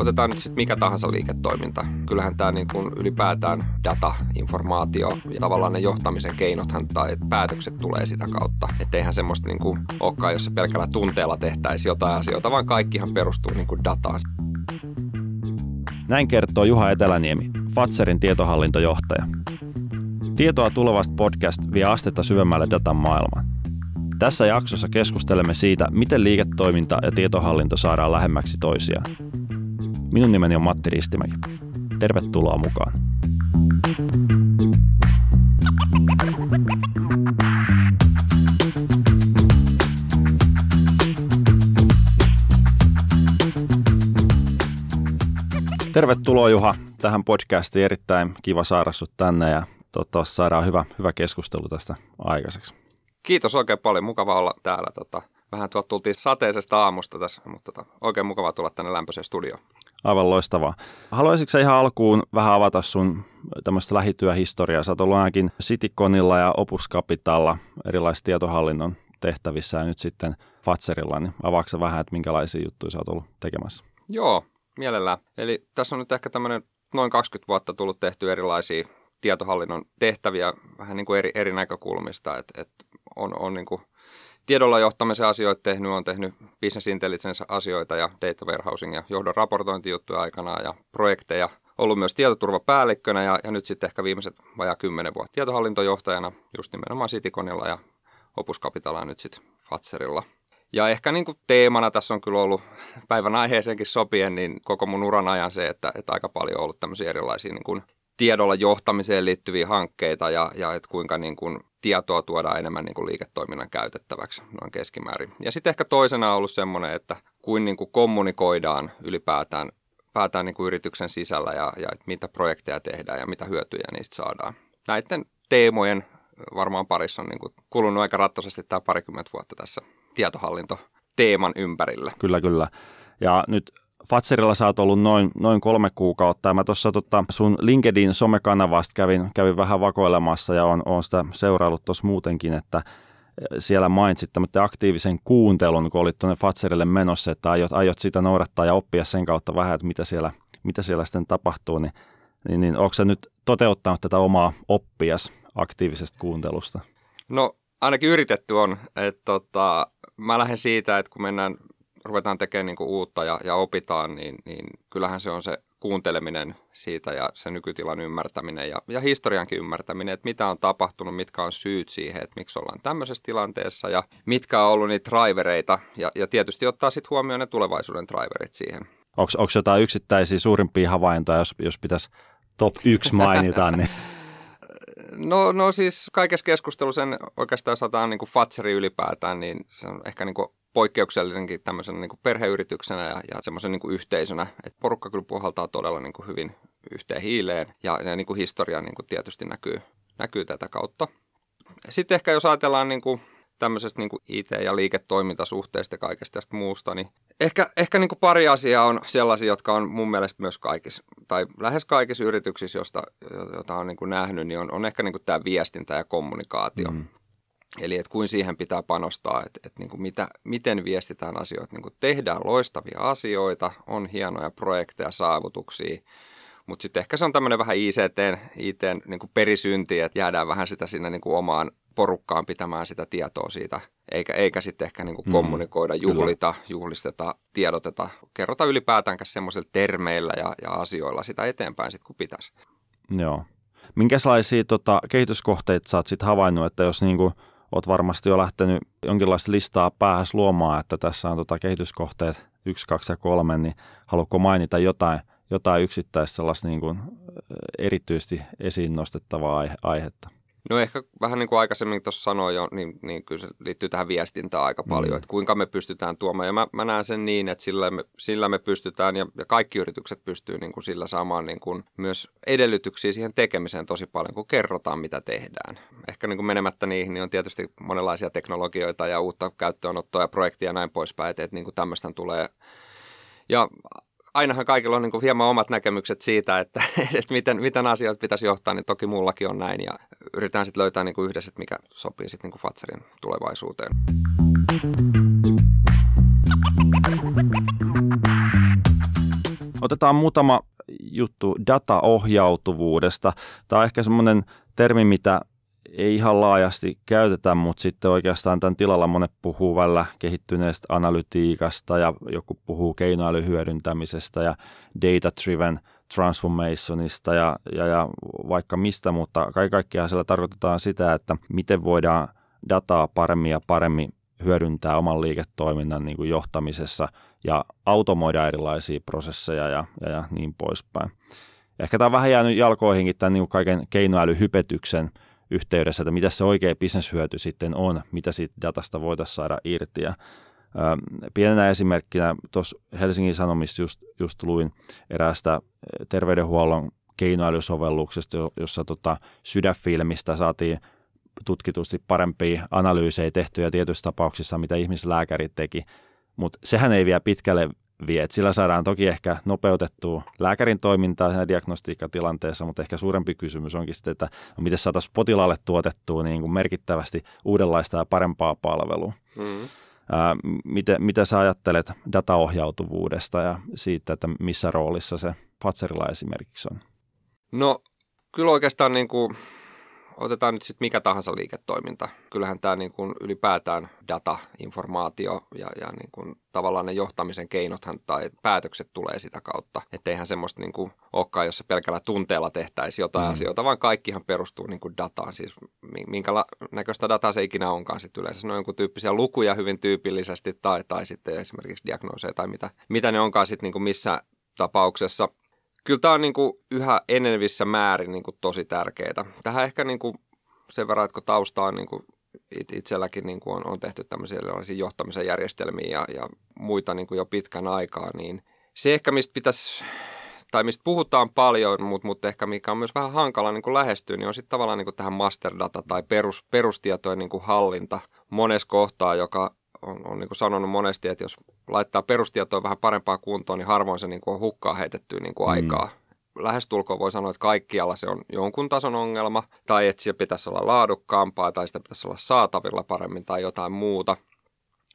otetaan nyt sitten mikä tahansa liiketoiminta. Kyllähän tämä niin kuin ylipäätään data, informaatio ja tavallaan ne johtamisen keinothan tai päätökset tulee sitä kautta. Että eihän semmoista niin kuin olekaan, jos pelkällä tunteella tehtäisiin jotain asioita, vaan kaikkihan perustuu niin kuin dataan. Näin kertoo Juha Eteläniemi, Fatserin tietohallintojohtaja. Tietoa tulevasta podcast vie astetta syvemmälle datan maailmaan. Tässä jaksossa keskustelemme siitä, miten liiketoiminta ja tietohallinto saadaan lähemmäksi toisiaan. Minun nimeni on Matti Ristimäki. Tervetuloa mukaan. Tervetuloa Juha tähän podcastiin. Erittäin kiva saada sinut tänne ja toivottavasti saadaan hyvä, hyvä keskustelu tästä aikaiseksi. Kiitos oikein paljon. Mukava olla täällä. Tota, vähän tuolta tultiin sateisesta aamusta tässä, mutta tota, oikein mukava tulla tänne lämpöiseen studioon. Aivan loistavaa. Haluaisitko ihan alkuun vähän avata sun tämmöistä lähityöhistoriaa? Sä oot ollut ainakin Cityconilla ja Opus Capitalilla erilaisissa tietohallinnon tehtävissä ja nyt sitten Fatserilla, niin avaako vähän, että minkälaisia juttuja sä oot ollut tekemässä? Joo, mielellään. Eli tässä on nyt ehkä tämmöinen noin 20 vuotta tullut tehty erilaisia tietohallinnon tehtäviä vähän niin kuin eri, eri näkökulmista, että et on, on niin kuin tiedolla johtamisen asioita tehnyt, on tehnyt business intelligence asioita ja data warehousing ja johdon raportointijuttuja aikanaan ja projekteja. Ollut myös tietoturvapäällikkönä ja, ja nyt sitten ehkä viimeiset vajaa kymmenen vuotta tietohallintojohtajana just nimenomaan Citiconilla ja Opus Capitalilla nyt sitten Fatserilla. Ja ehkä niin kuin teemana tässä on kyllä ollut päivän aiheeseenkin sopien, niin koko mun uran ajan se, että, että aika paljon on ollut tämmöisiä erilaisia niin kuin tiedolla johtamiseen liittyviä hankkeita ja, ja että kuinka niin kuin tietoa tuodaan enemmän niin kuin liiketoiminnan käytettäväksi noin keskimäärin. Ja sitten ehkä toisena on ollut semmoinen, että kuin, niin kuin kommunikoidaan ylipäätään päätään niin kuin yrityksen sisällä ja, ja mitä projekteja tehdään ja mitä hyötyjä niistä saadaan. Näiden teemojen varmaan parissa on niin kuin kulunut aika rattoisesti tämä parikymmentä vuotta tässä tietohallinto teeman ympärillä. Kyllä, kyllä. Ja nyt Fatserilla sä oot ollut noin, noin kolme kuukautta ja mä tuossa tota, sun LinkedIn somekanavasta kävin, kävin vähän vakoilemassa ja on, on sitä seuraillut tuossa muutenkin, että eh, siellä mainitsit tämmöinen aktiivisen kuuntelun, kun olit tuonne Fatserille menossa, että aiot, aiot sitä noudattaa ja oppia sen kautta vähän, että mitä siellä, mitä siellä sitten tapahtuu, niin, niin, niin onko sä nyt toteuttanut tätä omaa oppias aktiivisesta kuuntelusta? No ainakin yritetty on, että tota, mä lähden siitä, että kun mennään ruvetaan tekemään niin kuin uutta ja, ja opitaan, niin, niin kyllähän se on se kuunteleminen siitä ja se nykytilan ymmärtäminen ja, ja historiankin ymmärtäminen, että mitä on tapahtunut, mitkä on syyt siihen, että miksi ollaan tämmöisessä tilanteessa ja mitkä on ollut niitä drivereita ja, ja tietysti ottaa sitten huomioon ne tulevaisuuden driverit siihen. Onko jotain yksittäisiä suurimpia havaintoja, jos, jos pitäisi top 1 mainita, niin No, no siis kaikessa keskustelussa sen oikeastaan saadaan niin kuin Fatseri ylipäätään, niin se on ehkä niin kuin poikkeuksellinenkin tämmöisenä niin kuin perheyrityksenä ja, ja semmoisen niin kuin yhteisönä, että porukka kyllä puhaltaa todella niin kuin hyvin yhteen hiileen ja, ja niin kuin historia niin kuin tietysti näkyy, näkyy tätä kautta. Sitten ehkä jos ajatellaan niin kuin tämmöisestä niin kuin IT- ja liiketoimintasuhteista ja kaikesta tästä muusta, niin ehkä, ehkä niin kuin pari asiaa on sellaisia, jotka on mun mielestä myös kaikissa, tai lähes kaikissa yrityksissä, jota on niin kuin nähnyt, niin on, on ehkä niin kuin tämä viestintä ja kommunikaatio. Mm. Eli että kuin siihen pitää panostaa, että, että niin kuin mitä, miten viestitään asioita. Niin kuin tehdään loistavia asioita, on hienoja projekteja, saavutuksia, mutta sitten ehkä se on tämmöinen vähän ICT, IT niin kuin perisynti, että jäädään vähän sitä sinne niin kuin omaan porukkaan pitämään sitä tietoa siitä, eikä, eikä sitten ehkä niin kuin mm, kommunikoida, juhlita, kyllä. juhlisteta, tiedoteta, kerrota ylipäätäänkään semmoisilla termeillä ja, ja asioilla sitä eteenpäin sitten kun pitäisi. Joo. Minkälaisia tota, kehityskohteita sä oot sitten havainnut, että jos niin kuin – oot varmasti jo lähtenyt jonkinlaista listaa päähän luomaan, että tässä on tota kehityskohteet 1, 2 ja 3, niin haluatko mainita jotain, jotain yksittäistä sellaista niin kuin erityisesti esiin nostettavaa aihe- aihetta? No ehkä vähän niin kuin aikaisemmin tuossa sanoin jo, niin, niin kyllä se liittyy tähän viestintään aika paljon, mm. että kuinka me pystytään tuomaan. Ja mä, mä näen sen niin, että sillä me, sillä me pystytään ja, ja kaikki yritykset pystyy niin kuin sillä saamaan niin kuin myös edellytyksiä siihen tekemiseen tosi paljon, kun kerrotaan mitä tehdään. Ehkä niin kuin menemättä niihin, niin on tietysti monenlaisia teknologioita ja uutta käyttöönottoa ja projektia ja näin poispäin, että, että niin kuin tämmöistä tulee ja ainahan kaikilla on niin kuin hieman omat näkemykset siitä, että, että miten, miten asiat pitäisi johtaa, niin toki mullakin on näin. Ja yritetään sitten löytää niin kuin yhdessä, että mikä sopii sitten niin kuin Fatserin tulevaisuuteen. Otetaan muutama juttu dataohjautuvuudesta. Tämä on ehkä semmoinen termi, mitä ei ihan laajasti käytetä, mutta sitten oikeastaan tämän tilalla monet puhuu välillä kehittyneestä analytiikasta ja joku puhuu keinoälyn hyödyntämisestä ja data-driven transformationista ja, ja, ja vaikka mistä, mutta kaikki kaikkiaan siellä tarkoitetaan sitä, että miten voidaan dataa paremmin ja paremmin hyödyntää oman liiketoiminnan niin kuin johtamisessa ja automoida erilaisia prosesseja ja, ja, ja niin poispäin. Ehkä tämä on vähän jäänyt jalkoihinkin tämän niin kuin kaiken keinoälyhypetyksen yhteydessä, että mitä se oikea bisneshyöty sitten on, mitä siitä datasta voitaisiin saada irti. Ja, ää, pienenä esimerkkinä tuossa Helsingin Sanomissa just, just luin eräästä terveydenhuollon keinoälysovelluksesta, jossa tota, sydänfilmistä saatiin tutkitusti parempia analyysejä tehtyjä tietyissä tapauksissa, mitä ihmislääkärit teki, mutta sehän ei vielä pitkälle vie. Et sillä saadaan toki ehkä nopeutettua lääkärin toimintaa siinä diagnostiikkatilanteessa, mutta ehkä suurempi kysymys onkin sitten, että miten saataisiin potilaalle tuotettua niin kuin merkittävästi uudenlaista ja parempaa palvelua. Mm. Ää, miten, mitä sä ajattelet dataohjautuvuudesta ja siitä, että missä roolissa se Fatserilla esimerkiksi on? No kyllä oikeastaan niin kuin otetaan nyt sitten mikä tahansa liiketoiminta. Kyllähän tämä niin kuin ylipäätään data, informaatio ja, ja niin kuin tavallaan ne johtamisen keinothan tai päätökset tulee sitä kautta. Että eihän semmoista niin kuin olekaan, jossa pelkällä tunteella tehtäisiin jotain mm. asioita, vaan kaikkihan perustuu niin kuin dataan. Siis minkä näköistä dataa se ikinä onkaan sitten yleensä. Ne on jonkun tyyppisiä lukuja hyvin tyypillisesti tai, tai sitten esimerkiksi diagnooseja tai mitä, mitä ne onkaan sitten niin kuin missä tapauksessa kyllä tämä on niin kuin yhä enenevissä määrin niin kuin tosi tärkeää. Tähän ehkä niin kuin sen verran, että kun tausta on niin kuin itselläkin niin kuin on, on tehty tämmöisiä johtamisen järjestelmiä ja, ja muita niin kuin jo pitkän aikaa, niin se ehkä mistä pitäisi tai mistä puhutaan paljon, mutta, mutta ehkä mikä on myös vähän hankala niin kuin lähestyä, niin on sitten tavallaan niin kuin tähän masterdata tai perus, perustietojen niin kuin hallinta monessa kohtaa, joka on, on niin kuin sanonut monesti, että jos laittaa perustietoa vähän parempaa kuntoon, niin harvoin se niin kuin on hukkaa heitettyä niin kuin mm. aikaa. Lähestulkoon voi sanoa, että kaikkialla se on jonkun tason ongelma, tai että se pitäisi olla laadukkaampaa, tai sitä pitäisi olla saatavilla paremmin, tai jotain muuta –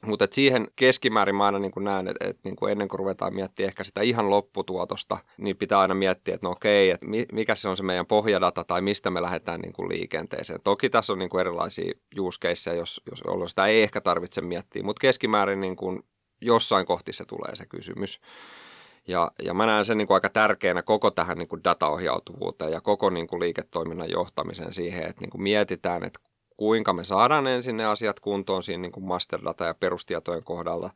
mutta siihen keskimäärin mä aina niin näen, että, että niin kuin ennen kuin ruvetaan miettimään ehkä sitä ihan lopputuotosta, niin pitää aina miettiä, että no okei, että mikä se on se meidän pohjadata tai mistä me lähdetään niin kuin liikenteeseen. Toki tässä on niin kuin erilaisia use caseja, jos, jos sitä ei ehkä tarvitse miettiä, mutta keskimäärin niin kuin jossain kohti se tulee se kysymys. Ja, ja mä näen sen niin kuin aika tärkeänä koko tähän niin kuin dataohjautuvuuteen ja koko niin kuin liiketoiminnan johtamiseen siihen, että niin kuin mietitään, että kuinka me saadaan ensin ne asiat kuntoon siinä niin kuin masterdata ja perustietojen kohdalla.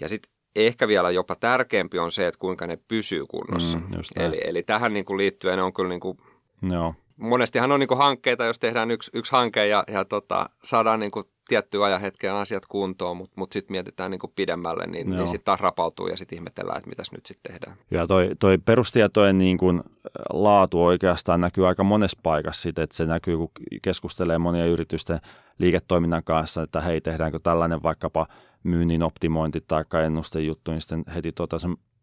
Ja sitten ehkä vielä jopa tärkeämpi on se, että kuinka ne pysyy kunnossa. Mm, eli, eli tähän niin kuin liittyen on kyllä niin kuin, no. Monestihan on niin kuin hankkeita, jos tehdään yksi, yksi hanke ja, ja tota, saadaan niin tiettyä ajan hetkeen asiat kuntoon, mutta mut sitten mietitään niin pidemmälle, niin, niin sitten taas rapautuu ja sitten ihmetellään, että mitäs nyt sitten tehdään. Ja toi, toi perustietojen niin kuin laatu oikeastaan näkyy aika monessa paikassa sit, että se näkyy, kun keskustelee monia yritysten liiketoiminnan kanssa, että hei, tehdäänkö tällainen vaikkapa myynnin optimointi tai ennustejuttu, niin sitten heti tota,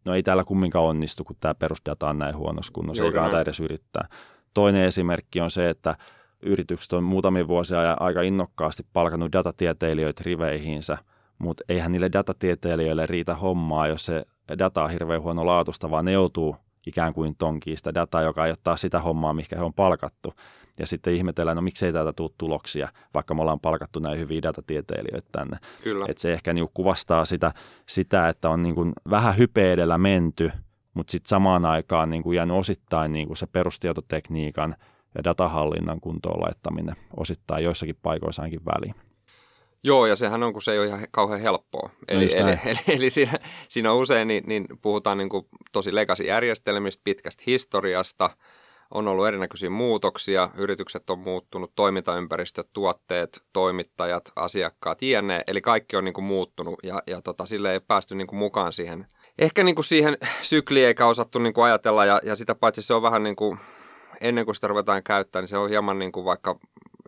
no ei täällä kumminkaan onnistu, kun tämä perusdata on näin huonossa kunnossa, ei kannata edes yrittää. Toinen esimerkki on se, että yritykset on muutamia vuosia aika innokkaasti palkannut datatieteilijöitä riveihinsä, mutta eihän niille datatieteilijöille riitä hommaa, jos se data on hirveän huono laatusta, vaan ne joutuu ikään kuin tonkiin sitä dataa, joka ei ottaa sitä hommaa, mikä he on palkattu. Ja sitten ihmetellään, no miksei täältä tule tuloksia, vaikka me ollaan palkattu näin hyviä datatieteilijöitä tänne. Kyllä. Et se ehkä niinku kuvastaa sitä, sitä, että on niinku vähän hype edellä menty, mutta sitten samaan aikaan niinku jäänyt osittain niinku se perustietotekniikan – ja datahallinnan kuntoon laittaminen osittain joissakin paikoissa ainakin väliin. Joo, ja sehän on, kun se ei ole ihan kauhean helppoa. Eli, no eli, eli, eli siinä, siinä on usein niin, niin puhutaan niin kuin tosi legacy-järjestelmistä, pitkästä historiasta, on ollut erinäköisiä muutoksia, yritykset on muuttunut, toimintaympäristöt, tuotteet, toimittajat, asiakkaat, jne. Eli kaikki on niin kuin muuttunut ja, ja tota, sille ei päästy niin kuin mukaan siihen. Ehkä niin kuin siihen sykliin eikä osattu niin kuin ajatella ja, ja sitä paitsi se on vähän niin kuin ennen kuin sitä ruvetaan käyttämään, niin se on hieman niin kuin vaikka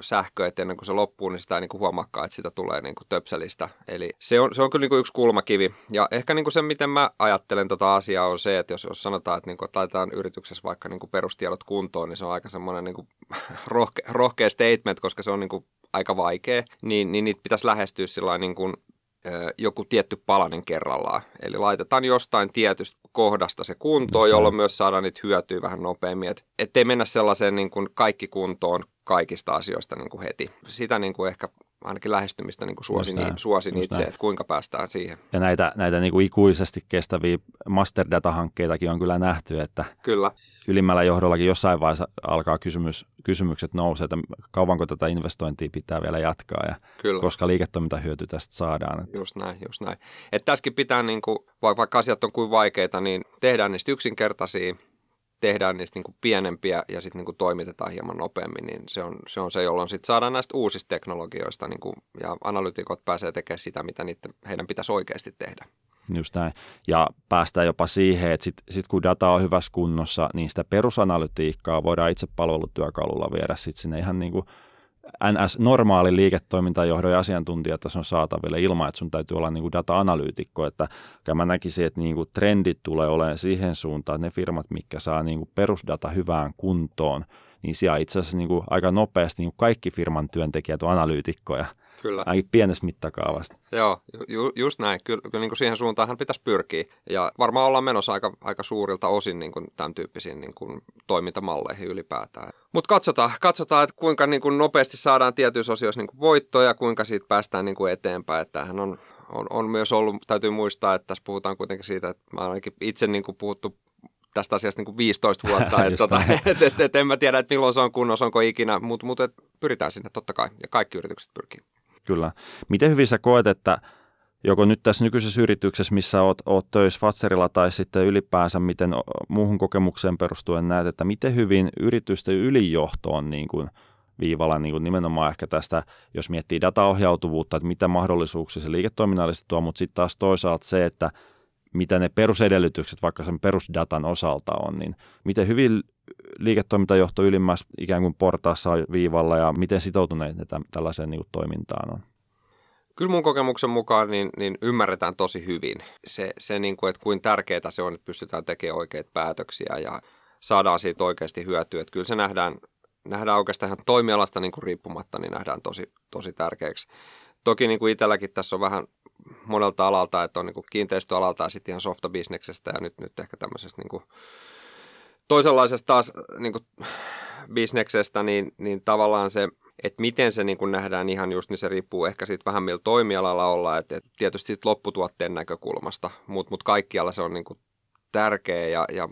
sähkö, että ennen kuin se loppuu, niin sitä ei niin kuin huomaakaan, että sitä tulee niin kuin töpselistä. Eli se on, se on kyllä niin kuin yksi kulmakivi. Ja ehkä niin kuin se, miten mä ajattelen tota asiaa, on se, että jos, jos sanotaan, että, niin kuin, että laitetaan yrityksessä vaikka niin kuin perustiedot kuntoon, niin se on aika semmoinen niin kuin rohke, rohkea statement, koska se on niin kuin aika vaikea, niin, niin niitä pitäisi lähestyä sillä niin kuin joku tietty palanen kerrallaan. Eli laitetaan jostain tietystä kohdasta se kuntoon, jolloin myös saadaan niitä hyötyä vähän nopeammin. Et, ettei mennä sellaiseen niin kuin kaikki kuntoon kaikista asioista niin kuin heti. Sitä niin kuin ehkä ainakin lähestymistä niin kuin suosin, näin, suosin itse, näin. että kuinka päästään siihen. Ja näitä, näitä niin kuin ikuisesti kestäviä masterdata-hankkeitakin on kyllä nähty, että kyllä. Ylimmällä johdollakin jossain vaiheessa alkaa kysymys, kysymykset nousee, että kauanko tätä investointia pitää vielä jatkaa ja kyllä. koska liiketoimintahyöty tästä saadaan. Että. Just näin, just näin. Että tässäkin pitää, niin kuin, vaikka asiat on kuin vaikeita, niin tehdään niistä yksinkertaisia, tehdään niistä niin kuin pienempiä ja sitten niin kuin toimitetaan hieman nopeammin, niin se on se, on se jolloin sitten saadaan näistä uusista teknologioista niin kuin, ja analytikot pääsee tekemään sitä, mitä niiden, heidän pitäisi oikeasti tehdä. Just näin. Ja päästään jopa siihen, että sitten sit kun data on hyvässä kunnossa, niin sitä perusanalytiikkaa voidaan itse palvelutyökalulla viedä sitten sinne ihan niin kuin NS-normaali liiketoimintajohdon ja asiantuntijatason saataville ilman, että sun täytyy olla niin kuin data-analyytikko. Että mä näkisin, että niin kuin trendit tulee olemaan siihen suuntaan, että ne firmat, mitkä saa niin kuin perusdata hyvään kuntoon, niin siellä itse asiassa niin kuin aika nopeasti niin kuin kaikki firman työntekijät on analyytikkoja – Kyllä. Ainakin pienessä mittakaavasta. Joo, ju, just näin. Kyllä, kyllä niin kuin siihen suuntaan pitäisi pyrkiä. Ja varmaan ollaan menossa aika, aika suurilta osin niin kuin tämän tyyppisiin niin kuin toimintamalleihin ylipäätään. Mutta katsotaan, katsotaan, että kuinka niin kuin nopeasti saadaan tietyissä osioissa niin kuin voittoja, kuinka siitä päästään niin kuin eteenpäin. Että tämähän on, on, on myös ollut, täytyy muistaa, että tässä puhutaan kuitenkin siitä, että mä ainakin itse niin kuin puhuttu tästä asiasta niin kuin 15 vuotta, että tota, et, et, et, en mä tiedä, että milloin se on kunnossa, onko ikinä, mutta mut, pyritään sinne totta kai, ja kaikki yritykset pyrkii. Kyllä. Miten hyvin sä koet, että joko nyt tässä nykyisessä yrityksessä, missä oot, oot töissä Fatserilla tai sitten ylipäänsä, miten muuhun kokemukseen perustuen näet, että miten hyvin yritysten ylijohto on niin kuin viivalla niin kuin nimenomaan ehkä tästä, jos miettii dataohjautuvuutta, että mitä mahdollisuuksia se liiketoiminnallisesti tuo, mutta sitten taas toisaalta se, että mitä ne perusedellytykset vaikka sen perusdatan osalta on, niin miten hyvin liiketoimintajohto ylimmässä ikään kuin portaassa viivalla ja miten sitoutuneet ne tällaiseen niin kuin toimintaan on? Kyllä mun kokemuksen mukaan niin, niin ymmärretään tosi hyvin se, se niin kuin, että kuin tärkeää se on, että pystytään tekemään oikeita päätöksiä ja saadaan siitä oikeasti hyötyä. Että kyllä se nähdään, nähdään oikeastaan ihan toimialasta niin kuin riippumatta, niin nähdään tosi, tosi tärkeäksi. Toki niin kuin itselläkin tässä on vähän monelta alalta, että on niin kuin kiinteistöalalta ja sitten ihan softabisneksestä ja nyt, nyt ehkä tämmöisestä niin kuin toisenlaisesta taas niin kuin, bisneksestä, niin, niin tavallaan se, että miten se niin kuin nähdään ihan just, niin se riippuu ehkä siitä vähän millä toimialalla olla, että, että tietysti siitä lopputuotteen näkökulmasta, mutta mut kaikkialla se on niin kuin tärkeä ja, ja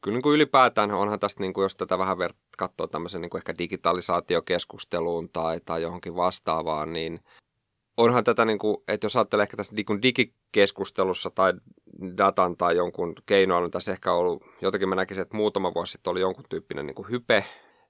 kyllä niin kuin ylipäätään onhan tästä, niin kuin, jos tätä vähän katsoo tämmöisen niin kuin ehkä digitalisaatiokeskusteluun tai, tai johonkin vastaavaan, niin onhan tätä, niin kuin, että jos ajattelee ehkä tässä digikeskustelussa tai datan tai jonkun keinoilun, tässä ehkä ollut, jotenkin mä näkisin, että muutama vuosi sitten oli jonkun tyyppinen niin kuin hype,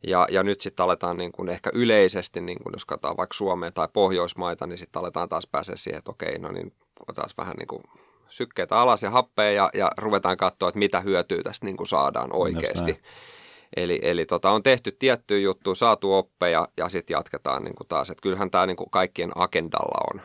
ja, ja nyt sitten aletaan niin kuin ehkä yleisesti, niin kuin jos katsotaan vaikka Suomea tai Pohjoismaita, niin sitten aletaan taas pääsee siihen, että okei, no niin otetaan vähän niin kuin sykkeitä alas ja happea ja, ja ruvetaan katsoa, että mitä hyötyä tästä niin kuin saadaan oikeasti. Eli, eli tota, on tehty tiettyä juttu, saatu oppeja ja sitten jatketaan niin kuin taas. Et kyllähän tämä niin kuin kaikkien agendalla on.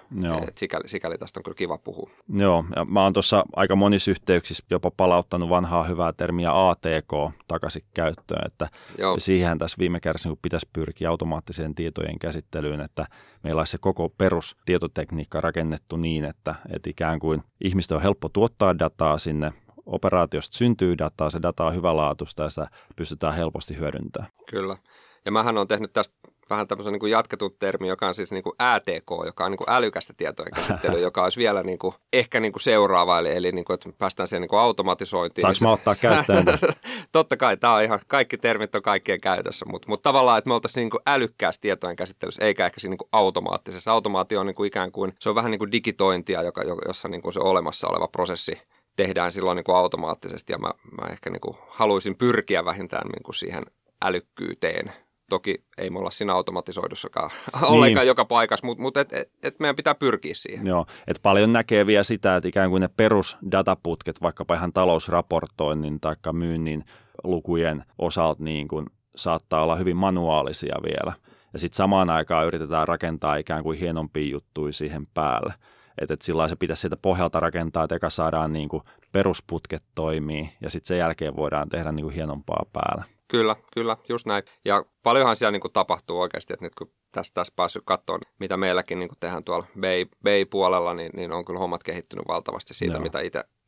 Et sikäli, sikäli tästä on kyllä kiva puhua. Joo, ja mä oon tuossa aika monissa yhteyksissä jopa palauttanut vanhaa hyvää termiä ATK takaisin käyttöön, että Joo. siihen tässä viime kädessä niin pitäisi pyrkiä automaattiseen tietojen käsittelyyn, että meillä olisi se koko perustietotekniikka rakennettu niin, että, että ikään kuin ihmisten on helppo tuottaa dataa sinne operaatiosta syntyy dataa, se data on hyvälaatuista ja sitä pystytään helposti hyödyntämään. Kyllä. Ja mähän on tehnyt tästä vähän tämmöisen niin kuin jatketun termi, joka on siis niin kuin ÄTK, joka on niin kuin älykästä tietojen käsittelyä, joka olisi vielä niin kuin, ehkä niin kuin seuraava, eli, eli niin kuin, että päästään siihen niin kuin automatisointiin. Saanko mä ottaa käyttöön? Totta kai, tämä on ihan, kaikki termit on kaikkien käytössä, mutta, mutta tavallaan, että me oltaisiin niin kuin älykkäässä tietojen käsittelyssä, eikä ehkä siinä niin kuin automaattisessa. Automaatio on niin kuin ikään kuin, se on vähän niin kuin digitointia, joka, jossa niin kuin se olemassa oleva prosessi tehdään silloin niin kuin automaattisesti ja mä, mä ehkä niin kuin haluaisin pyrkiä vähintään niin kuin siihen älykkyyteen. Toki ei me olla siinä automatisoidussakaan niin. ollenkaan joka paikassa, mutta mut et, et, et meidän pitää pyrkiä siihen. Joo, että paljon näkee vielä sitä, että ikään kuin ne perusdataputket, vaikkapa ihan talousraportoinnin tai myynnin lukujen osalta niin kuin saattaa olla hyvin manuaalisia vielä. Ja sitten samaan aikaan yritetään rakentaa ikään kuin hienompia juttuja siihen päälle. Että et sillä se pitäisi sieltä pohjalta rakentaa, että eka saadaan niin kuin perusputket toimii ja sitten sen jälkeen voidaan tehdä niin kuin hienompaa päällä. Kyllä, kyllä, just näin. Ja paljonhan siellä niin kuin tapahtuu oikeasti, että nyt kun tässä, tässä päässyt katsomaan, mitä meilläkin niin kuin tehdään tuolla Bay, Bay-puolella, niin, niin on kyllä hommat kehittynyt valtavasti siitä, Joo. mitä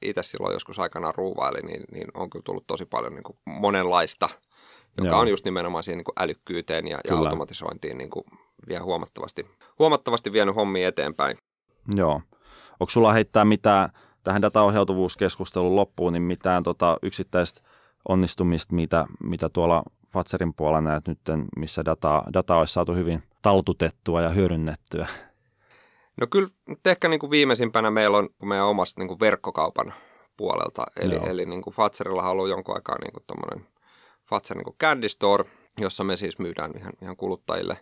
itse silloin joskus aikanaan ruuvaili, niin, niin on kyllä tullut tosi paljon niin kuin monenlaista, joka Joo. on just nimenomaan siihen niin kuin älykkyyteen ja, ja automatisointiin niin kuin vie huomattavasti, huomattavasti vienyt hommia eteenpäin. Joo. Onko sulla heittää mitään tähän dataohjautuvuuskeskustelun loppuun, niin mitään tota yksittäistä onnistumista, mitä, mitä tuolla Fatserin puolella näet nyt, missä dataa, dataa olisi saatu hyvin taltutettua ja hyödynnettyä? No kyllä ehkä niin kuin viimeisimpänä meillä on meidän omasta niin kuin verkkokaupan puolelta. Eli, eli niin kuin Fatserilla on ollut jonkun aikaa niin kuin Fatser niin kuin Candy Store, jossa me siis myydään ihan, ihan kuluttajille,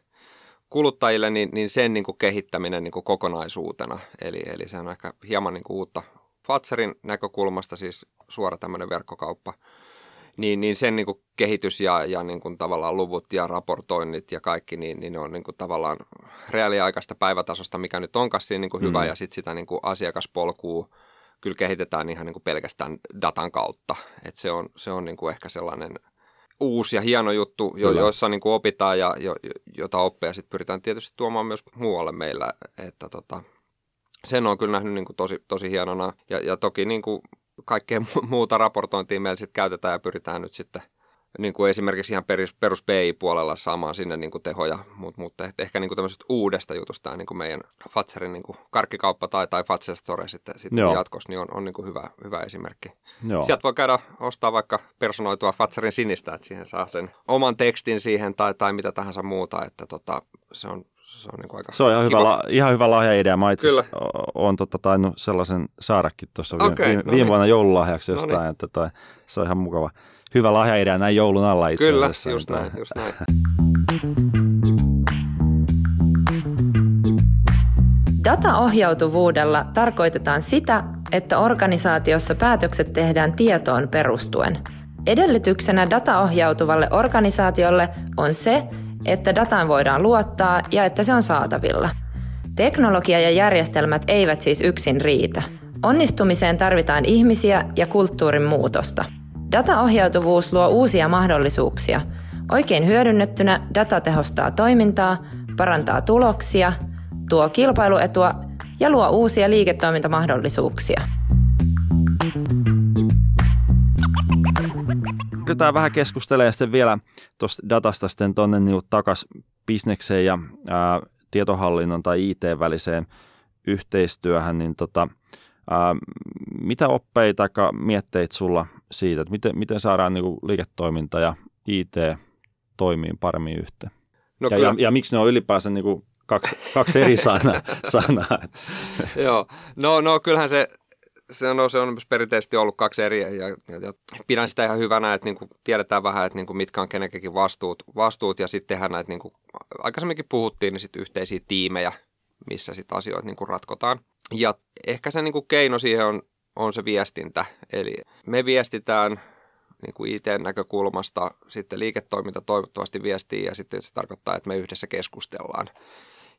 kuluttajille niin, niin sen niin kuin kehittäminen niin kuin kokonaisuutena. Eli, eli se on ehkä hieman niin kuin uutta Fatserin näkökulmasta, siis suora tämmöinen verkkokauppa – niin, niin sen niin kuin kehitys ja, ja niin kuin tavallaan luvut ja raportoinnit ja kaikki, niin, niin ne on niin kuin tavallaan reaaliaikaista päivätasosta, mikä nyt onkaan siinä niin kuin hyvä, mm. ja sitten sitä niin kuin asiakaspolkua kyllä kehitetään ihan niin kuin pelkästään datan kautta. Et se on, se on niin kuin ehkä sellainen uusi ja hieno juttu, jo, jossa niin kuin opitaan ja jo, jota oppeja sitten pyritään tietysti tuomaan myös muualle meillä, että tota, sen on kyllä nähnyt niin kuin tosi, tosi hienona. Ja, ja toki niin kuin kaikkea muuta raportointia meillä sitten käytetään ja pyritään nyt sitten niin kuin esimerkiksi ihan perus, perus PI-puolella saamaan sinne niin kuin tehoja, mutta, mutta ehkä niin kuin tämmöisestä uudesta jutusta niin kuin meidän Fatserin niin kuin karkkikauppa tai, tai Fatser Store sitten, sitten jatkossa, niin on, on niin kuin hyvä, hyvä esimerkki. Joo. Sieltä voi käydä ostaa vaikka personoitua Fatserin sinistä, että siihen saa sen oman tekstin siihen tai, tai mitä tahansa muuta, että tota, se on, se on, niin aika se on ihan hyvä, la, ihan hyvä lahjaidea. Mä itse olen tota, tainnut sellaisen saadakin tuossa okay, viime, no viime niin. vuonna joululahjaksi jostain, no niin. että toi, se on ihan mukava. Hyvä lahjaidea näin joulun alla itse Kyllä, asiassa. just näin, just näin. Dataohjautuvuudella tarkoitetaan sitä, että organisaatiossa päätökset tehdään tietoon perustuen. Edellytyksenä dataohjautuvalle organisaatiolle on se, että dataan voidaan luottaa ja että se on saatavilla. Teknologia ja järjestelmät eivät siis yksin riitä. Onnistumiseen tarvitaan ihmisiä ja kulttuurin muutosta. Dataohjautuvuus luo uusia mahdollisuuksia. Oikein hyödynnettynä data tehostaa toimintaa, parantaa tuloksia, tuo kilpailuetua ja luo uusia liiketoimintamahdollisuuksia. siirrytään vähän keskustelemaan sitten vielä tuosta datasta sitten tuonne niin takaisin bisnekseen ja ää, tietohallinnon tai IT-väliseen yhteistyöhön, niin tota, ää, mitä oppeita tai mietteitä sulla siitä, että miten, miten saadaan niin liiketoiminta ja IT toimii paremmin yhteen? No ja, ja, ja miksi ne on ylipäänsä niin kuin kaksi, kaksi eri sanaa? sanaa. Joo, no, no kyllähän se se on, se on perinteisesti ollut kaksi eri ja, ja, ja pidän sitä ihan hyvänä, että niin kuin tiedetään vähän, että niin kuin mitkä on kenenkin vastuut, vastuut ja sitten tehdään näitä, niin kuin aikaisemminkin puhuttiin, niin sitten yhteisiä tiimejä, missä sitten asioita niin kuin ratkotaan. Ja ehkä se niin kuin keino siihen on, on se viestintä, eli me viestitään niin kuin IT-näkökulmasta, sitten liiketoiminta toivottavasti viestii ja sitten se tarkoittaa, että me yhdessä keskustellaan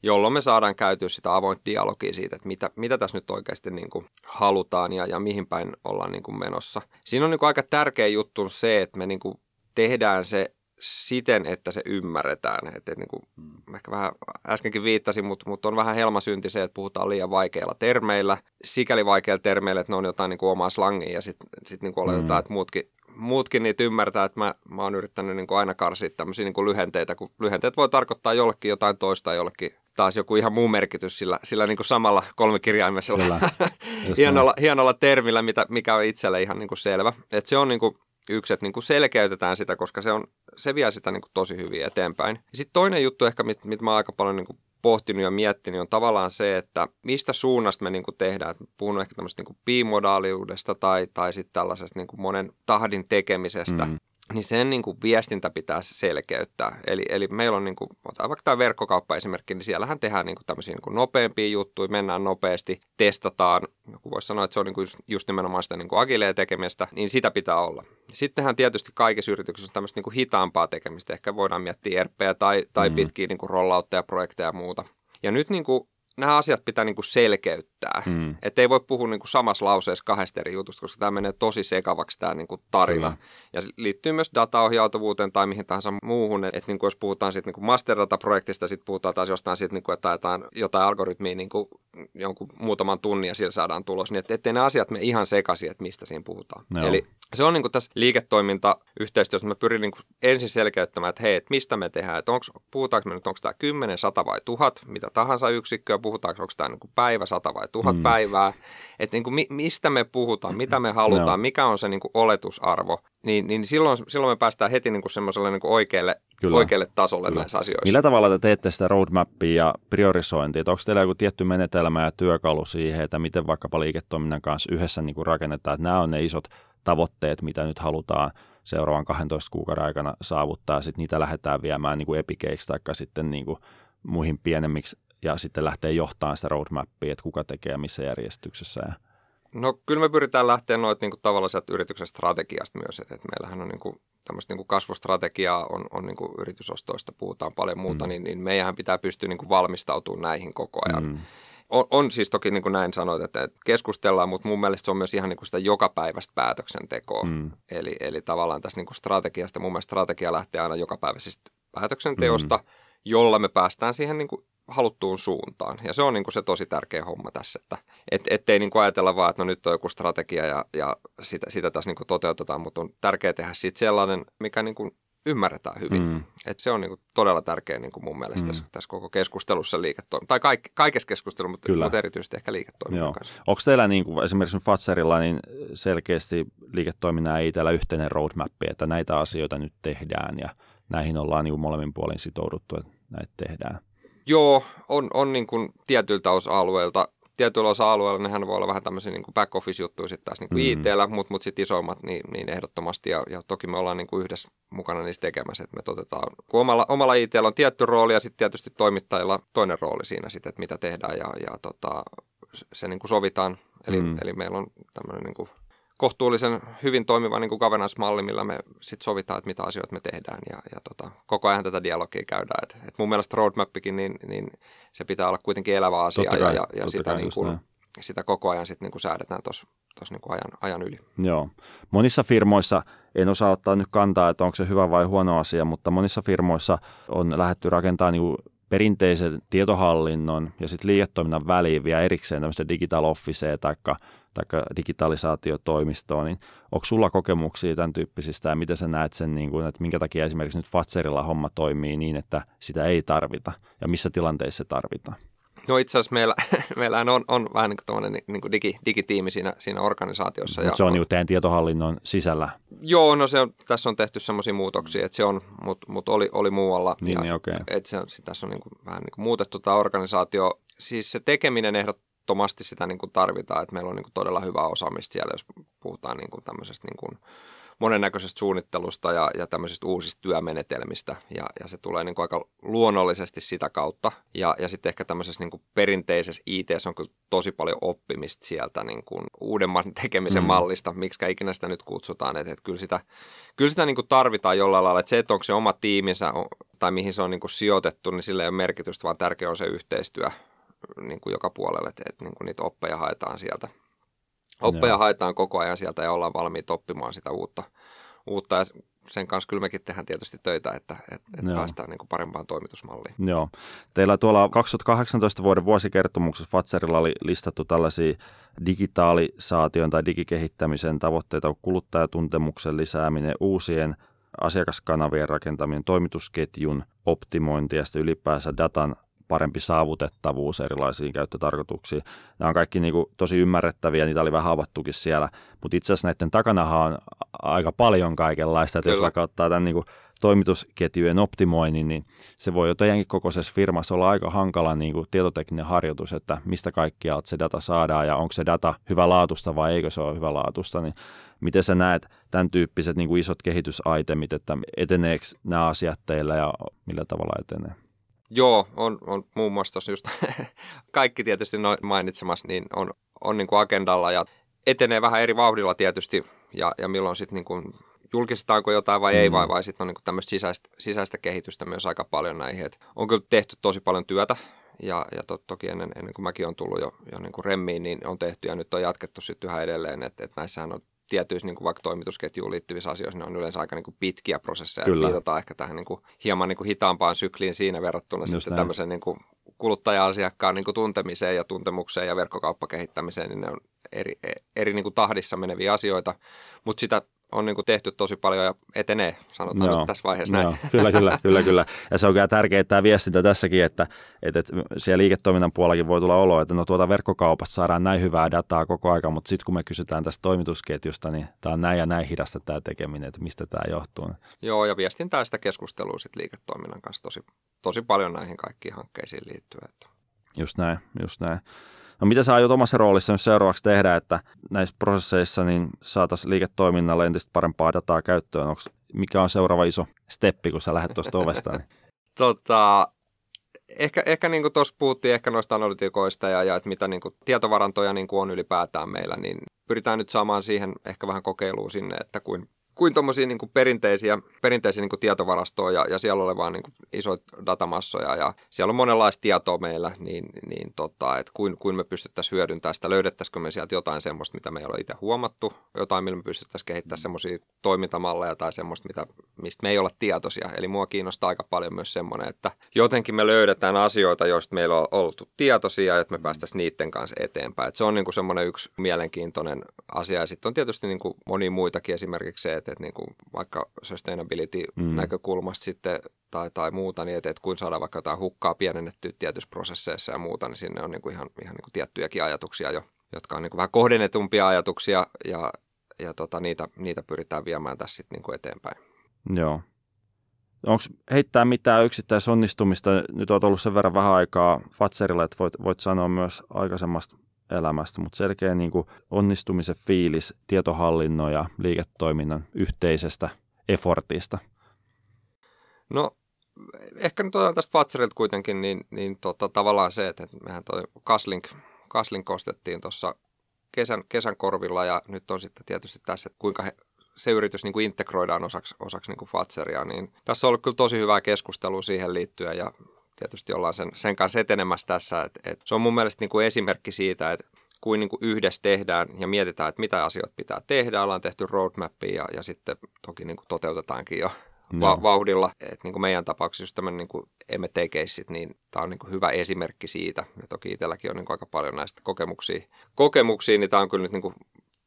jolloin me saadaan käytyä sitä avointa dialogia siitä, että mitä, mitä tässä nyt oikeasti niin kuin halutaan ja, ja mihin päin ollaan niin kuin menossa. Siinä on niin kuin aika tärkeä juttu se, että me niin kuin tehdään se siten, että se ymmärretään. Et, et niin kuin, mm. ehkä vähän äskenkin viittasin, mutta, mutta on vähän helmasynti se, että puhutaan liian vaikeilla termeillä. Sikäli vaikeilla termeillä, että ne on jotain niin kuin omaa slangia ja sitten sit niin oletetaan, mm. että muutkin, muutkin niitä ymmärtää, että mä, mä oon yrittänyt niin kuin aina karsia tämmöisiä niin kuin lyhenteitä, kun lyhenteet voi tarkoittaa jollekin jotain toista, jollekin taas joku ihan muu merkitys sillä, sillä niin kuin samalla kolmikirjaimella hienolla, hienolla termillä, mitä, mikä on itselle ihan niin kuin selvä. Et se on niin kuin yksi, että niin kuin selkeytetään sitä, koska se, on, se vie sitä niin kuin tosi hyvin eteenpäin. Sitten toinen juttu ehkä, mitä mit mä aika paljon niin kuin pohtinut ja miettinyt, on tavallaan se, että mistä suunnasta me niin kuin tehdään. Puhun ehkä tämmöistä niin bimodaaliudesta tai, tai sitten tällaisesta niin kuin monen tahdin tekemisestä. Mm niin sen niin kuin viestintä pitää selkeyttää. Eli, eli meillä on, niin kuin, otetaan vaikka tämä verkkokauppa-esimerkki, niin siellähän tehdään niin kuin tämmöisiä niin kuin nopeampia juttuja, mennään nopeasti, testataan, joku voisi sanoa, että se on niin kuin just, just nimenomaan sitä niin kuin agileja tekemistä, niin sitä pitää olla. Sittenhän tietysti kaikissa yrityksissä on tämmöistä niin kuin hitaampaa tekemistä, ehkä voidaan miettiä ERPejä tai, tai mm-hmm. pitkiä niin kuin rolloutteja, projekteja ja muuta. Ja nyt niin kuin nämä asiat pitää niin kuin selkeyttää. Mm. Että ei voi puhua niin kuin samassa lauseessa kahdesta eri jutusta, koska tämä menee tosi sekavaksi tämä niin kuin tarina. Kyllä. Ja liittyy myös dataohjautuvuuteen tai mihin tahansa muuhun. Että niin kuin jos puhutaan sitten niin masterdata-projektista, sitten puhutaan taas jostain siitä, niin kuin, että ajetaan jotain algoritmia niin kuin jonkun muutaman tunnin ja sillä saadaan tulos. Niin että ettei ne asiat me ihan sekaisin, että mistä siinä puhutaan. Joo. Eli se on niin kuin tässä liiketoimintayhteistyössä, mä pyrin niin kuin ensin selkeyttämään, että hei, että mistä me tehdään, että onks, puhutaanko me nyt, onko tämä 10, 100 vai 1000, mitä tahansa yksikköä, puhutaanko, onko tämä niin kuin päivä, 100 vai 1000 mm. päivää, että niin kuin mi, mistä me puhutaan, mitä me halutaan, no. mikä on se niin kuin oletusarvo, niin, niin silloin, silloin me päästään heti niin kuin semmoiselle niin kuin oikealle, Kyllä. oikealle tasolle Kyllä. näissä asioissa. Millä tavalla te teette sitä roadmappia ja priorisointia? Onko teillä joku tietty menetelmä ja työkalu siihen, että miten vaikkapa liiketoiminnan kanssa yhdessä niin kuin rakennetaan, että nämä on ne isot tavoitteet, mitä nyt halutaan seuraavan 12 kuukauden aikana saavuttaa, ja sitten niitä lähdetään viemään niin kuin epikeiksi tai sitten niin kuin muihin pienemmiksi, ja sitten lähtee johtamaan sitä roadmappia, että kuka tekee missä järjestyksessä. Ja... No kyllä me pyritään lähteä noita niin tavallaan sieltä yrityksen strategiasta myös, että, että meillähän on niin kuin, tämmöistä niin kuin kasvustrategiaa, on, on niin kuin yritysostoista, puhutaan paljon muuta, mm. niin, niin meidän pitää pystyä niin kuin valmistautumaan näihin koko ajan. Mm on, on siis toki niin kuin näin sanoit, että keskustellaan, mutta mun mielestä se on myös ihan niin kuin sitä jokapäiväistä päätöksentekoa. Mm. Eli, eli tavallaan tässä niin kuin strategiasta, mun mielestä strategia lähtee aina jokapäiväisestä päätöksenteosta, mm. jolla me päästään siihen niin kuin haluttuun suuntaan. Ja se on niin kuin se tosi tärkeä homma tässä, että et, ettei niin kuin ajatella vaan, että no nyt on joku strategia ja, ja sitä, sitä tässä niin kuin toteutetaan, mutta on tärkeää tehdä siitä sellainen, mikä niin kuin ymmärretään hyvin. Mm. Et se on niin kuin todella tärkeä niin kuin mun mielestä mm. tässä, tässä koko keskustelussa liiketoiminta, tai kaik, kaikessa keskustelussa, mutta, mutta erityisesti ehkä liiketoiminnan kanssa. Onko teillä niin kuin esimerkiksi Fatserilla niin selkeästi liiketoiminnan ei täällä yhteinen roadmap, että näitä asioita nyt tehdään ja näihin ollaan niin kuin molemmin puolin sitouduttu, että näitä tehdään? Joo, on, on niin kuin tietyiltä osa-alueilta tietyillä osa-alueilla nehän voi olla vähän tämmöisiä niin back office-juttuja sitten taas niin kuin mm. IT-llä, mutta mut sitten isommat niin, niin ehdottomasti ja, ja, toki me ollaan niin kuin yhdessä mukana niissä tekemässä, että me toteutetaan, kun omalla, omalla it on tietty rooli ja sitten tietysti toimittajilla toinen rooli siinä sitten, että mitä tehdään ja, ja tota, se niin kuin sovitaan, eli, mm. eli meillä on tämmöinen niin kuin kohtuullisen hyvin toimiva niin kuin governance-malli, millä me sitten sovitaan, että mitä asioita me tehdään ja, ja tota, koko ajan tätä dialogia käydään. Et, et mun mielestä roadmappikin, niin, niin se pitää olla kuitenkin elävä asia kai, ja, ja, ja sitä, niin kuin, sitä koko ajan sitten niin kuin säädetään tuossa niin kuin ajan, ajan yli. Joo. Monissa firmoissa, en osaa ottaa nyt kantaa, että onko se hyvä vai huono asia, mutta monissa firmoissa on lähdetty rakentamaan niin perinteisen tietohallinnon ja sitten liiketoiminnan väliin vielä erikseen tämmöistä digital officea tai tai digitalisaatiotoimistoon, niin onko sulla kokemuksia tämän tyyppisistä ja miten sä näet sen, niin kuin, että minkä takia esimerkiksi nyt Fatserilla homma toimii niin, että sitä ei tarvita ja missä tilanteissa se tarvitaan? No itse asiassa meillä, meillä on, on vähän niin kuin niin kuin digi, digitiimi siinä, siinä organisaatiossa. Mutta se on, niin teidän tietohallinnon sisällä? Joo, no se on, tässä on tehty semmoisia muutoksia, että se on, mutta mut oli, oli muualla. Niin, ja, niin okay. että se, tässä on niin kuin, vähän niin kuin muutettu tämä organisaatio. Siis se tekeminen ehdot, ehdottomasti sitä niin kuin tarvitaan, että meillä on niin kuin todella hyvää osaamista siellä, jos puhutaan niin kuin tämmöisestä niin kuin monennäköisestä suunnittelusta ja, ja tämmöisistä uusista työmenetelmistä ja, ja se tulee niin kuin aika luonnollisesti sitä kautta ja, ja sitten ehkä tämmöisessä niin kuin perinteisessä IT on kyllä tosi paljon oppimista sieltä niin kuin uudemman tekemisen mm. mallista, miksi ikinä sitä nyt kutsutaan, että, että kyllä sitä, kyllä sitä niin kuin tarvitaan jollain lailla, että se, että onko se oma tiiminsä tai mihin se on niin kuin sijoitettu, niin sillä ei ole merkitystä, vaan tärkeä on se yhteistyö niin kuin joka puolelle, että, että niin kuin niitä oppeja haetaan sieltä. Oppeja Joo. haetaan koko ajan sieltä ja ollaan valmiit oppimaan sitä uutta, uutta ja sen kanssa kyllä mekin tehdään tietysti töitä, että, että, että päästään niin kuin parempaan toimitusmalliin. Joo. Teillä tuolla 2018 vuoden vuosikertomuksessa Fatserilla oli listattu tällaisia digitaalisaation tai digikehittämisen tavoitteita, kuluttajatuntemuksen lisääminen, uusien asiakaskanavien rakentaminen, toimitusketjun optimointi ja sitten ylipäänsä datan parempi saavutettavuus erilaisiin käyttötarkoituksiin. Nämä on kaikki niin kuin tosi ymmärrettäviä, niitä oli vähän avattukin siellä, mutta itse asiassa näiden takanahan on aika paljon kaikenlaista, että Kyllä. jos vaikka ottaa tämän niin kuin toimitusketjujen optimoinnin, niin se voi jo teidänkin kokoisessa firmassa olla aika hankala niin kuin tietotekninen harjoitus, että mistä kaikkialta se data saadaan ja onko se data hyvä laatusta vai eikö se ole hyvä laatusta, niin miten sä näet tämän tyyppiset niin kuin isot kehitysaitemit, että eteneekö nämä asiat teillä ja millä tavalla etenee? Joo, on, on muun muassa tuossa just kaikki tietysti noin mainitsemassa, niin on, on niin kuin agendalla ja etenee vähän eri vauhdilla tietysti ja, ja milloin sitten niin kuin julkistetaanko jotain vai mm. ei vai, vai sitten on niin tämmöistä sisäistä, sisäistä kehitystä myös aika paljon näihin. Et on kyllä tehty tosi paljon työtä ja, ja to, toki ennen, ennen kuin mäkin on tullut jo, jo niin kuin remmiin, niin on tehty ja nyt on jatkettu sitten yhä edelleen, että, että näissähän on tietyissä niin kuin vaikka toimitusketjuun liittyvissä asioissa, ne on yleensä aika niin kuin pitkiä prosesseja. Kyllä. Viitataan ehkä tähän niin kuin hieman niin kuin hitaampaan sykliin siinä verrattuna Just sitten näin. tämmöisen niin kuin kuluttaja-asiakkaan niin kuin tuntemiseen ja tuntemukseen ja verkkokauppakehittämiseen, niin ne on eri, eri niin kuin tahdissa meneviä asioita, mutta sitä on niin kuin tehty tosi paljon ja etenee, sanotaan Joo. nyt tässä vaiheessa näin. Joo. Kyllä, kyllä, kyllä, kyllä. Ja se on kyllä tärkeää tämä viestintä tässäkin, että, että, että siellä liiketoiminnan puolellakin voi tulla olo, että no tuota verkkokaupasta saadaan näin hyvää dataa koko ajan, mutta sitten kun me kysytään tästä toimitusketjusta, niin tämä on näin ja näin hidasta tämä tekeminen, että mistä tämä johtuu. Joo, ja viestintää sitä keskustelua sitten liiketoiminnan kanssa tosi, tosi paljon näihin kaikkiin hankkeisiin liittyen. Että. Just näin, just näin. No mitä sä aiot omassa roolissa nyt seuraavaksi tehdä, että näissä prosesseissa niin saataisiin liiketoiminnalle entistä parempaa dataa käyttöön? Onks, mikä on seuraava iso steppi, kun sä lähdet tuosta ovesta? Niin? tota, ehkä, ehkä niin kuin tuossa puhuttiin ehkä noista analytikoista ja, ja että mitä niin kuin tietovarantoja niin kuin on ylipäätään meillä, niin pyritään nyt saamaan siihen ehkä vähän kokeiluun sinne, että kuin kuin tuommoisia niin perinteisiä, perinteisiä niin kuin tietovarastoja ja, ja siellä olevaa niin kuin isoja datamassoja ja siellä on monenlaista tietoa meillä, niin, niin tota, että kuin, kuin me pystyttäisiin hyödyntämään sitä, löydettäisikö me sieltä jotain semmoista, mitä me ei ole itse huomattu, jotain, millä me pystyttäisiin kehittämään semmoisia toimintamalleja tai semmoista, mitä, mistä me ei olla tietoisia. Eli mua kiinnostaa aika paljon myös semmoinen, että jotenkin me löydetään asioita, joista meillä on ollut tietoisia ja että me päästäisiin niiden kanssa eteenpäin. Et se on niin kuin semmoinen yksi mielenkiintoinen asia. Ja sitten on tietysti niin kuin moni muitakin esimerkiksi se, että että niin kuin vaikka sustainability-näkökulmasta mm. sitten tai, tai muuta, niin että, että kuin saada vaikka jotain hukkaa pienennettyä tietyissä prosesseissa ja muuta, niin sinne on niin kuin ihan, ihan niin kuin tiettyjäkin ajatuksia jo, jotka on niin kuin vähän kohdennetumpia ajatuksia ja, ja tota, niitä, niitä pyritään viemään tässä sitten niin kuin eteenpäin. Joo. Onko heittää mitään yksittäisonnistumista? Nyt olet ollut sen verran vähän aikaa Fatserilla, että voit, voit sanoa myös aikaisemmasta elämästä, mutta selkeä niin kuin onnistumisen fiilis tietohallinnon ja liiketoiminnan yhteisestä effortista. No ehkä nyt otetaan tästä Fatserilta kuitenkin, niin, niin tota, tavallaan se, että mehän toi Kaslink, Kaslink ostettiin tuossa kesän, kesän korvilla ja nyt on sitten tietysti tässä, että kuinka he, se yritys niin kuin integroidaan osaksi, osaksi niin kuin Fatseria, niin tässä on ollut kyllä tosi hyvää keskustelua siihen liittyen ja tietysti ollaan sen, sen kanssa etenemässä tässä. Et, et se on mun mielestä niin kuin esimerkki siitä, että kuin, niin kuin yhdessä tehdään ja mietitään, että mitä asioita pitää tehdä. Ollaan tehty roadmapia ja, ja sitten toki niin kuin toteutetaankin jo va- vauhdilla. Et niin kuin meidän tapauksessa just tämmöinen niin MT-keissit, niin tämä on niin kuin hyvä esimerkki siitä. Ja toki itselläkin on niin kuin aika paljon näistä kokemuksia, kokemuksia niin tämä on kyllä nyt niin kuin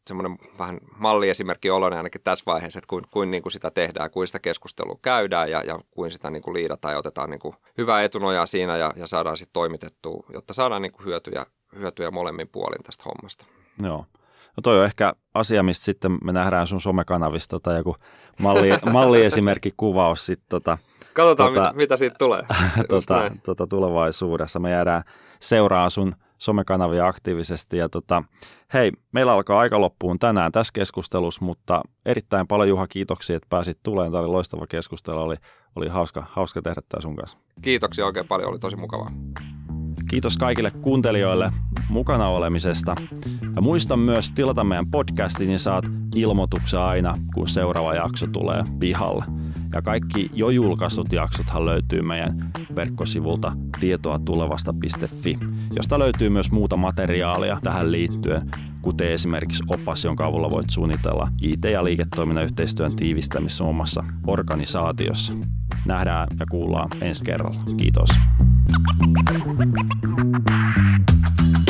semmoinen vähän malliesimerkki oloinen ainakin tässä vaiheessa, että kuin, kuin, niin kuin sitä tehdään, kuin sitä keskustelua käydään ja, ja kuin sitä niin kuin liidataan ja otetaan niin kuin hyvää etunojaa siinä ja, ja saadaan sitten toimitettua, jotta saadaan niin kuin hyötyjä, hyötyjä molemmin puolin tästä hommasta. Joo. No toi on ehkä asia, mistä sitten me nähdään sun somekanavista tota joku malli, malliesimerkki kuvaus sitten tota, Katsotaan, tota, mit, mitä siitä tulee. tota, tota, tulevaisuudessa. Me jäädään seuraan sun somekanavia aktiivisesti. Ja tota, hei, meillä alkaa aika loppuun tänään tässä keskustelussa, mutta erittäin paljon Juha kiitoksia, että pääsit tulemaan. Tämä oli loistava keskustelu, oli, oli hauska, hauska tehdä tämä sun kanssa. Kiitoksia oikein paljon, oli tosi mukavaa. Kiitos kaikille kuuntelijoille mukana olemisesta. Ja muista myös tilata meidän podcastin, niin saat ilmoituksen aina, kun seuraava jakso tulee pihalle. Ja kaikki jo julkaistut jaksothan löytyy meidän verkkosivulta tietoatulevasta.fi, josta löytyy myös muuta materiaalia tähän liittyen, kuten esimerkiksi opas, jonka avulla voit suunnitella IT- ja liiketoiminnan yhteistyön tiivistämistä omassa organisaatiossa. Nähdään ja kuullaan ensi kerralla. Kiitos. Thank you.